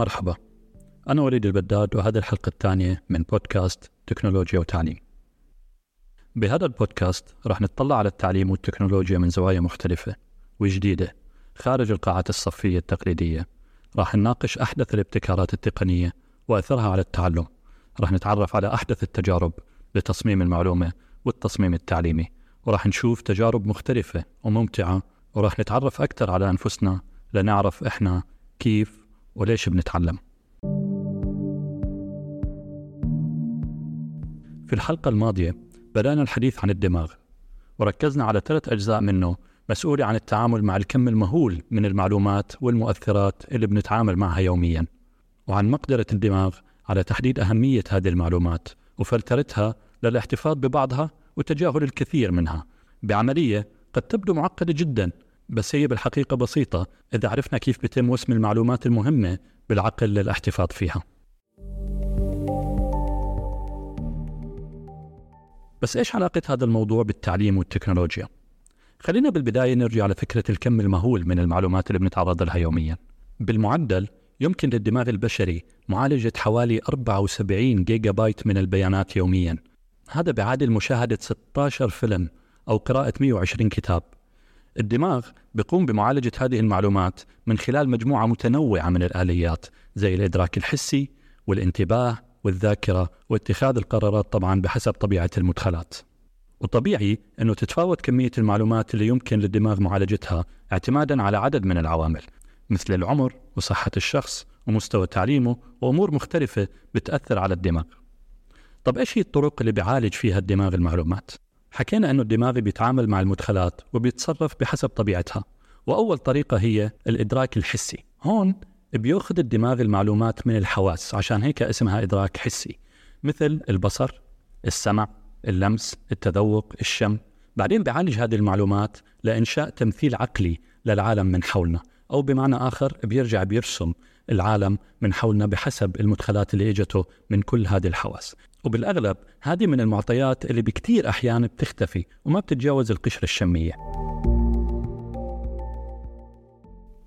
مرحبا. أنا وليد البداد وهذه الحلقة الثانية من بودكاست تكنولوجيا وتعليم. بهذا البودكاست راح نتطلع على التعليم والتكنولوجيا من زوايا مختلفة وجديدة خارج القاعات الصفية التقليدية. راح نناقش أحدث الابتكارات التقنية وأثرها على التعلم. راح نتعرف على أحدث التجارب لتصميم المعلومة والتصميم التعليمي. وراح نشوف تجارب مختلفة وممتعة وراح نتعرف أكثر على أنفسنا لنعرف إحنا كيف وليش بنتعلم؟ في الحلقة الماضية بدأنا الحديث عن الدماغ وركزنا على ثلاث أجزاء منه مسؤولة عن التعامل مع الكم المهول من المعلومات والمؤثرات اللي بنتعامل معها يوميا وعن مقدرة الدماغ على تحديد أهمية هذه المعلومات وفلترتها للاحتفاظ ببعضها وتجاهل الكثير منها. بعملية قد تبدو معقدة جدا بس هي بالحقيقة بسيطة إذا عرفنا كيف بتم وسم المعلومات المهمة بالعقل للاحتفاظ فيها. بس إيش علاقة هذا الموضوع بالتعليم والتكنولوجيا؟ خلينا بالبداية نرجع لفكرة الكم المهول من المعلومات اللي بنتعرض لها يوميا. بالمعدل يمكن للدماغ البشري معالجة حوالي 74 جيجا بايت من البيانات يوميا. هذا بيعادل مشاهدة 16 فيلم أو قراءة 120 كتاب. الدماغ بيقوم بمعالجة هذه المعلومات من خلال مجموعة متنوعة من الآليات زي الإدراك الحسي والانتباه والذاكرة واتخاذ القرارات طبعا بحسب طبيعة المدخلات وطبيعي أنه تتفاوت كمية المعلومات اللي يمكن للدماغ معالجتها اعتمادا على عدد من العوامل مثل العمر وصحة الشخص ومستوى تعليمه وأمور مختلفة بتأثر على الدماغ طب إيش هي الطرق اللي بيعالج فيها الدماغ المعلومات؟ حكينا أنه الدماغ بيتعامل مع المدخلات وبيتصرف بحسب طبيعتها. وأول طريقة هي الإدراك الحسي. هون بيأخذ الدماغ المعلومات من الحواس عشان هيك اسمها إدراك حسي. مثل البصر السمع اللمس التذوق الشم. بعدين بيعالج هذه المعلومات لإنشاء تمثيل عقلي للعالم من حولنا. أو بمعنى آخر بيرجع بيرسم العالم من حولنا بحسب المدخلات اللي إجته من كل هذه الحواس. وبالأغلب هذه من المعطيات اللي بكتير أحيان بتختفي وما بتتجاوز القشرة الشمية.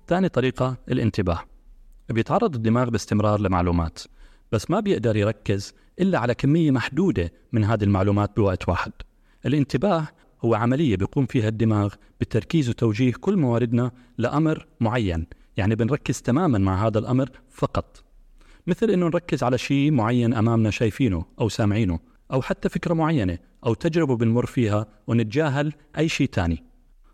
ثاني طريقة الانتباه. بيتعرض الدماغ باستمرار لمعلومات بس ما بيقدر يركز إلا على كمية محدودة من هذه المعلومات بوقت واحد. الانتباه هو عملية بيقوم فيها الدماغ بتركيز وتوجيه كل مواردنا لأمر معين يعني بنركز تماما مع هذا الأمر فقط. مثل أنه نركز على شيء معين أمامنا شايفينه أو سامعينه أو حتى فكرة معينة أو تجربة بنمر فيها ونتجاهل أي شيء تاني.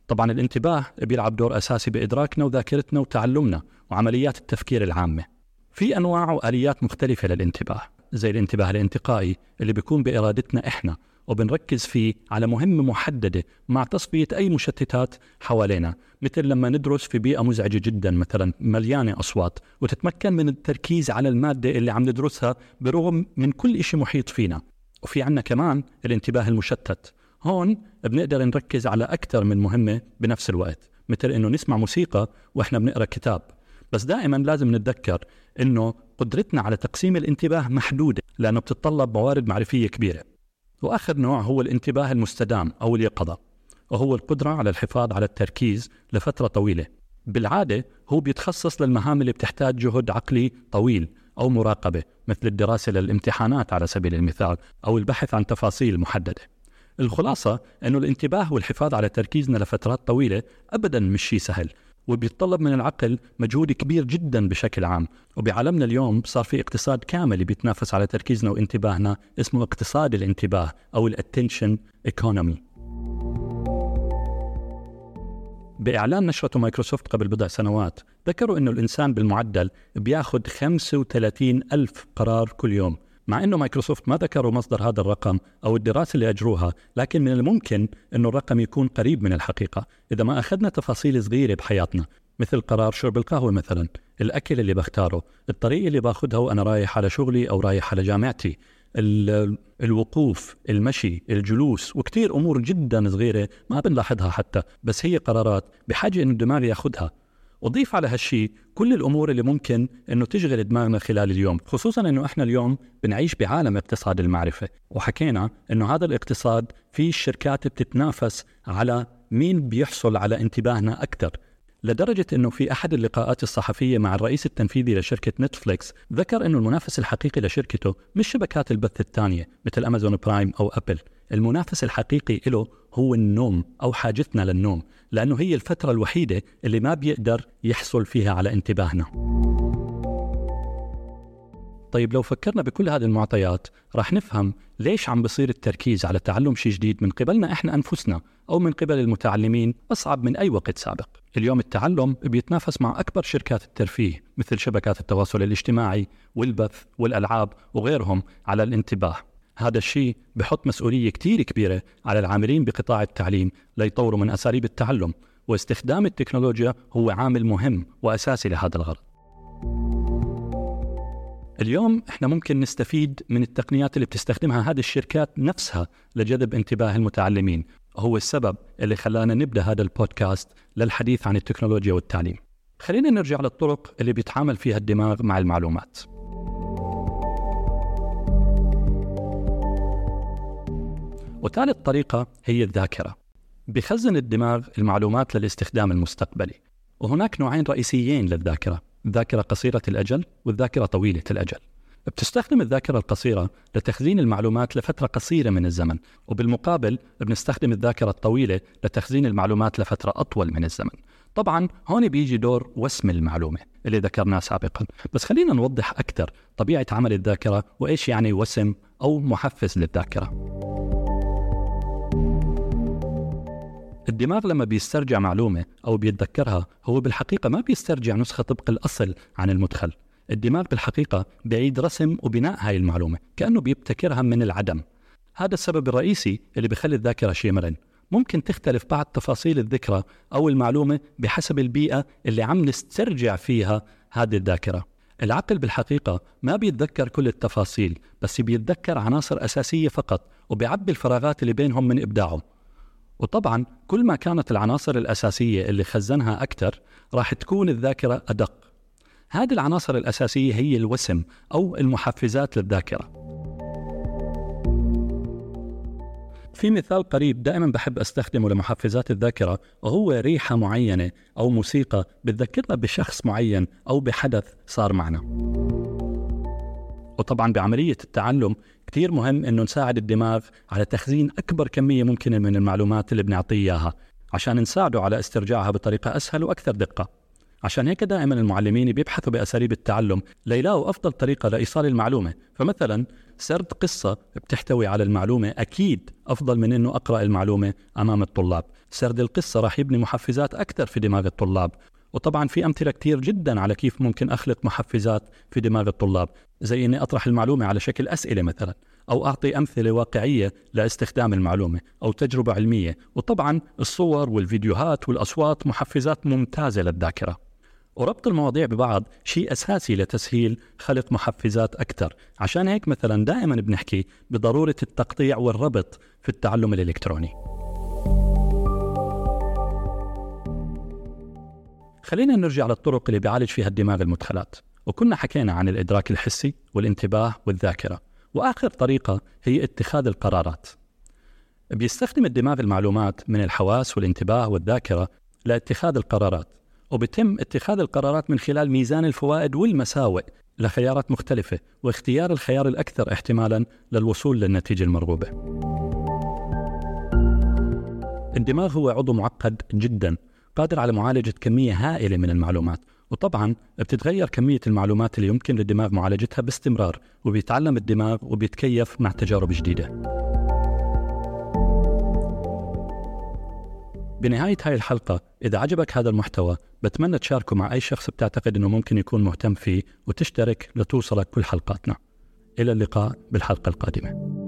طبعا الانتباه بيلعب دور أساسي بإدراكنا وذاكرتنا وتعلمنا وعمليات التفكير العامة. في أنواع وآليات مختلفة للانتباه زي الانتباه الانتقائي اللي بيكون بإرادتنا إحنا وبنركز فيه على مهمة محددة مع تصفية أي مشتتات حوالينا مثل لما ندرس في بيئة مزعجة جدا مثلا مليانة أصوات وتتمكن من التركيز على المادة اللي عم ندرسها برغم من كل شيء محيط فينا. وفي عنا كمان الانتباه المشتت. هون بنقدر نركز على أكثر من مهمة بنفس الوقت مثل إنه نسمع موسيقى وإحنا بنقرأ كتاب. بس دائما لازم نتذكر إنه قدرتنا على تقسيم الانتباه محدودة لأنه بتتطلب موارد معرفية كبيرة. وآخر نوع هو الانتباه المستدام أو اليقظة وهو القدرة على الحفاظ على التركيز لفترة طويلة. بالعادة هو بيتخصص للمهام اللي بتحتاج جهد عقلي طويل أو مراقبة مثل الدراسة للامتحانات على سبيل المثال أو البحث عن تفاصيل محددة. الخلاصة أنه الانتباه والحفاظ على تركيزنا لفترات طويلة أبدا مش شيء سهل. وبيتطلب من العقل مجهود كبير جدا بشكل عام. وبعالمنا اليوم صار في اقتصاد كامل بيتنافس على تركيزنا وانتباهنا اسمه اقتصاد الانتباه أو الاتنشن economy بإعلان نشرة مايكروسوفت قبل بضع سنوات ذكروا أنه الإنسان بالمعدل بياخذ 35 ألف قرار كل يوم. مع إنه مايكروسوفت ما ذكروا مصدر هذا الرقم أو الدراسة اللي أجروها، لكن من الممكن إنه الرقم يكون قريب من الحقيقة، إذا ما أخذنا تفاصيل صغيرة بحياتنا، مثل قرار شرب القهوة مثلا، الأكل اللي بختاره، الطريقة اللي باخذها وأنا رايح على شغلي أو رايح على جامعتي، الوقوف، المشي، الجلوس، وكثير أمور جدا صغيرة ما بنلاحظها حتى، بس هي قرارات بحاجة إنه الدماغ ياخذها، وضيف على هالشيء كل الأمور اللي ممكن إنه تشغل دماغنا خلال اليوم، خصوصا إنه إحنا اليوم بنعيش بعالم اقتصاد المعرفة، وحكينا إنه هذا الاقتصاد في الشركات بتتنافس على مين بيحصل على انتباهنا أكثر. لدرجة أنه في أحد اللقاءات الصحفية مع الرئيس التنفيذي لشركة نتفليكس ذكر أنه المنافس الحقيقي لشركته مش شبكات البث الثانية مثل أمازون برايم أو أبل المنافس الحقيقي له هو النوم أو حاجتنا للنوم لأنه هي الفترة الوحيدة اللي ما بيقدر يحصل فيها على انتباهنا طيب لو فكرنا بكل هذه المعطيات راح نفهم ليش عم بصير التركيز على تعلم شيء جديد من قبلنا إحنا أنفسنا أو من قبل المتعلمين أصعب من أي وقت سابق. اليوم التعلم بيتنافس مع أكبر شركات الترفيه مثل شبكات التواصل الاجتماعي والبث والألعاب وغيرهم على الانتباه. هذا الشيء بحط مسؤولية كتير كبيرة على العاملين بقطاع التعليم ليطوروا من أساليب التعلم واستخدام التكنولوجيا هو عامل مهم وأساسي لهذا الغرض. اليوم إحنا ممكن نستفيد من التقنيات اللي بتستخدمها هذه الشركات نفسها لجذب انتباه المتعلمين. هو السبب اللي خلانا نبدأ هذا البودكاست للحديث عن التكنولوجيا والتعليم. خلينا نرجع للطرق اللي بيتعامل فيها الدماغ مع المعلومات. وثالث طريقة هي الذاكرة. بخزن الدماغ المعلومات للاستخدام المستقبلي. وهناك نوعين رئيسيين للذاكرة الذاكرة قصيرة الأجل والذاكرة طويلة الأجل. بتستخدم الذاكرة القصيرة لتخزين المعلومات لفترة قصيرة من الزمن وبالمقابل بنستخدم الذاكرة الطويلة لتخزين المعلومات لفترة أطول من الزمن. طبعا هون بيجي دور وسم المعلومة اللي ذكرناه سابقا. بس خلينا نوضح أكثر طبيعة عمل الذاكرة وإيش يعني وسم أو محفز للذاكرة. الدماغ لما بيسترجع معلومة أو بيتذكرها هو بالحقيقة ما بيسترجع نسخة طبق الأصل عن المدخل. الدماغ بالحقيقة بيعيد رسم وبناء هاي المعلومة كأنه بيبتكرها من العدم. هذا السبب الرئيسي اللي بيخلي الذاكرة شيء مرن. ممكن تختلف بعض تفاصيل الذكرى أو المعلومة بحسب البيئة اللي عم نسترجع فيها هذه الذاكرة. العقل بالحقيقة ما بيتذكر كل التفاصيل بس بيتذكر عناصر أساسية فقط وبيعبي الفراغات اللي بينهم من إبداعه. وطبعا كل ما كانت العناصر الأساسية اللي خزنها أكثر راح تكون الذاكرة أدق هذه العناصر الأساسية هي الوسم أو المحفزات للذاكرة في مثال قريب دائما بحب أستخدمه لمحفزات الذاكرة وهو ريحة معينة أو موسيقى بتذكرنا بشخص معين أو بحدث صار معنا. وطبعا بعملية التعلم كثير مهم إنه نساعد الدماغ على تخزين أكبر كمية ممكنة من المعلومات اللي بنعطيه إياها عشان نساعده على استرجاعها بطريقة أسهل وأكثر دقة. عشان هيك دائما المعلمين بيبحثوا بأساليب التعلم ليلاقوا أفضل طريقة لإيصال المعلومة، فمثلا سرد قصة بتحتوي على المعلومة أكيد أفضل من إنه أقرأ المعلومة أمام الطلاب، سرد القصة راح يبني محفزات أكثر في دماغ الطلاب، وطبعا في أمثلة كثير جدا على كيف ممكن أخلق محفزات في دماغ الطلاب. زي إني أطرح المعلومة على شكل أسئلة مثلا أو أعطي أمثلة واقعية لاستخدام المعلومة أو تجربة علمية. وطبعا الصور والفيديوهات والأصوات محفزات ممتازة للذاكرة. وربط المواضيع ببعض شيء أساسي لتسهيل خلق محفزات أكثر. عشان هيك مثلا دائما بنحكي بضرورة التقطيع والربط في التعلم الإلكتروني. خلينا نرجع للطرق اللي بيعالج فيها الدماغ المدخلات. وكنا حكينا عن الإدراك الحسي والانتباه والذاكرة. وآخر طريقة هي اتخاذ القرارات. بيستخدم الدماغ المعلومات من الحواس والانتباه والذاكرة لاتخاذ القرارات. وبتم اتخاذ القرارات من خلال ميزان الفوائد والمساوئ لخيارات مختلفة واختيار الخيار الأكثر احتمالا للوصول للنتيجة المرغوبة. الدماغ هو عضو معقد جدا. قادر على معالجة كمية هائلة من المعلومات وطبعا بتتغير كمية المعلومات اللي يمكن للدماغ معالجتها باستمرار وبيتعلم الدماغ وبيتكيف مع تجارب جديدة. بنهاية هاي الحلقة إذا عجبك هذا المحتوى بتمنى تشاركه مع أي شخص بتعتقد أنه ممكن يكون مهتم فيه وتشترك لتوصلك كل حلقاتنا. إلى اللقاء بالحلقة القادمة.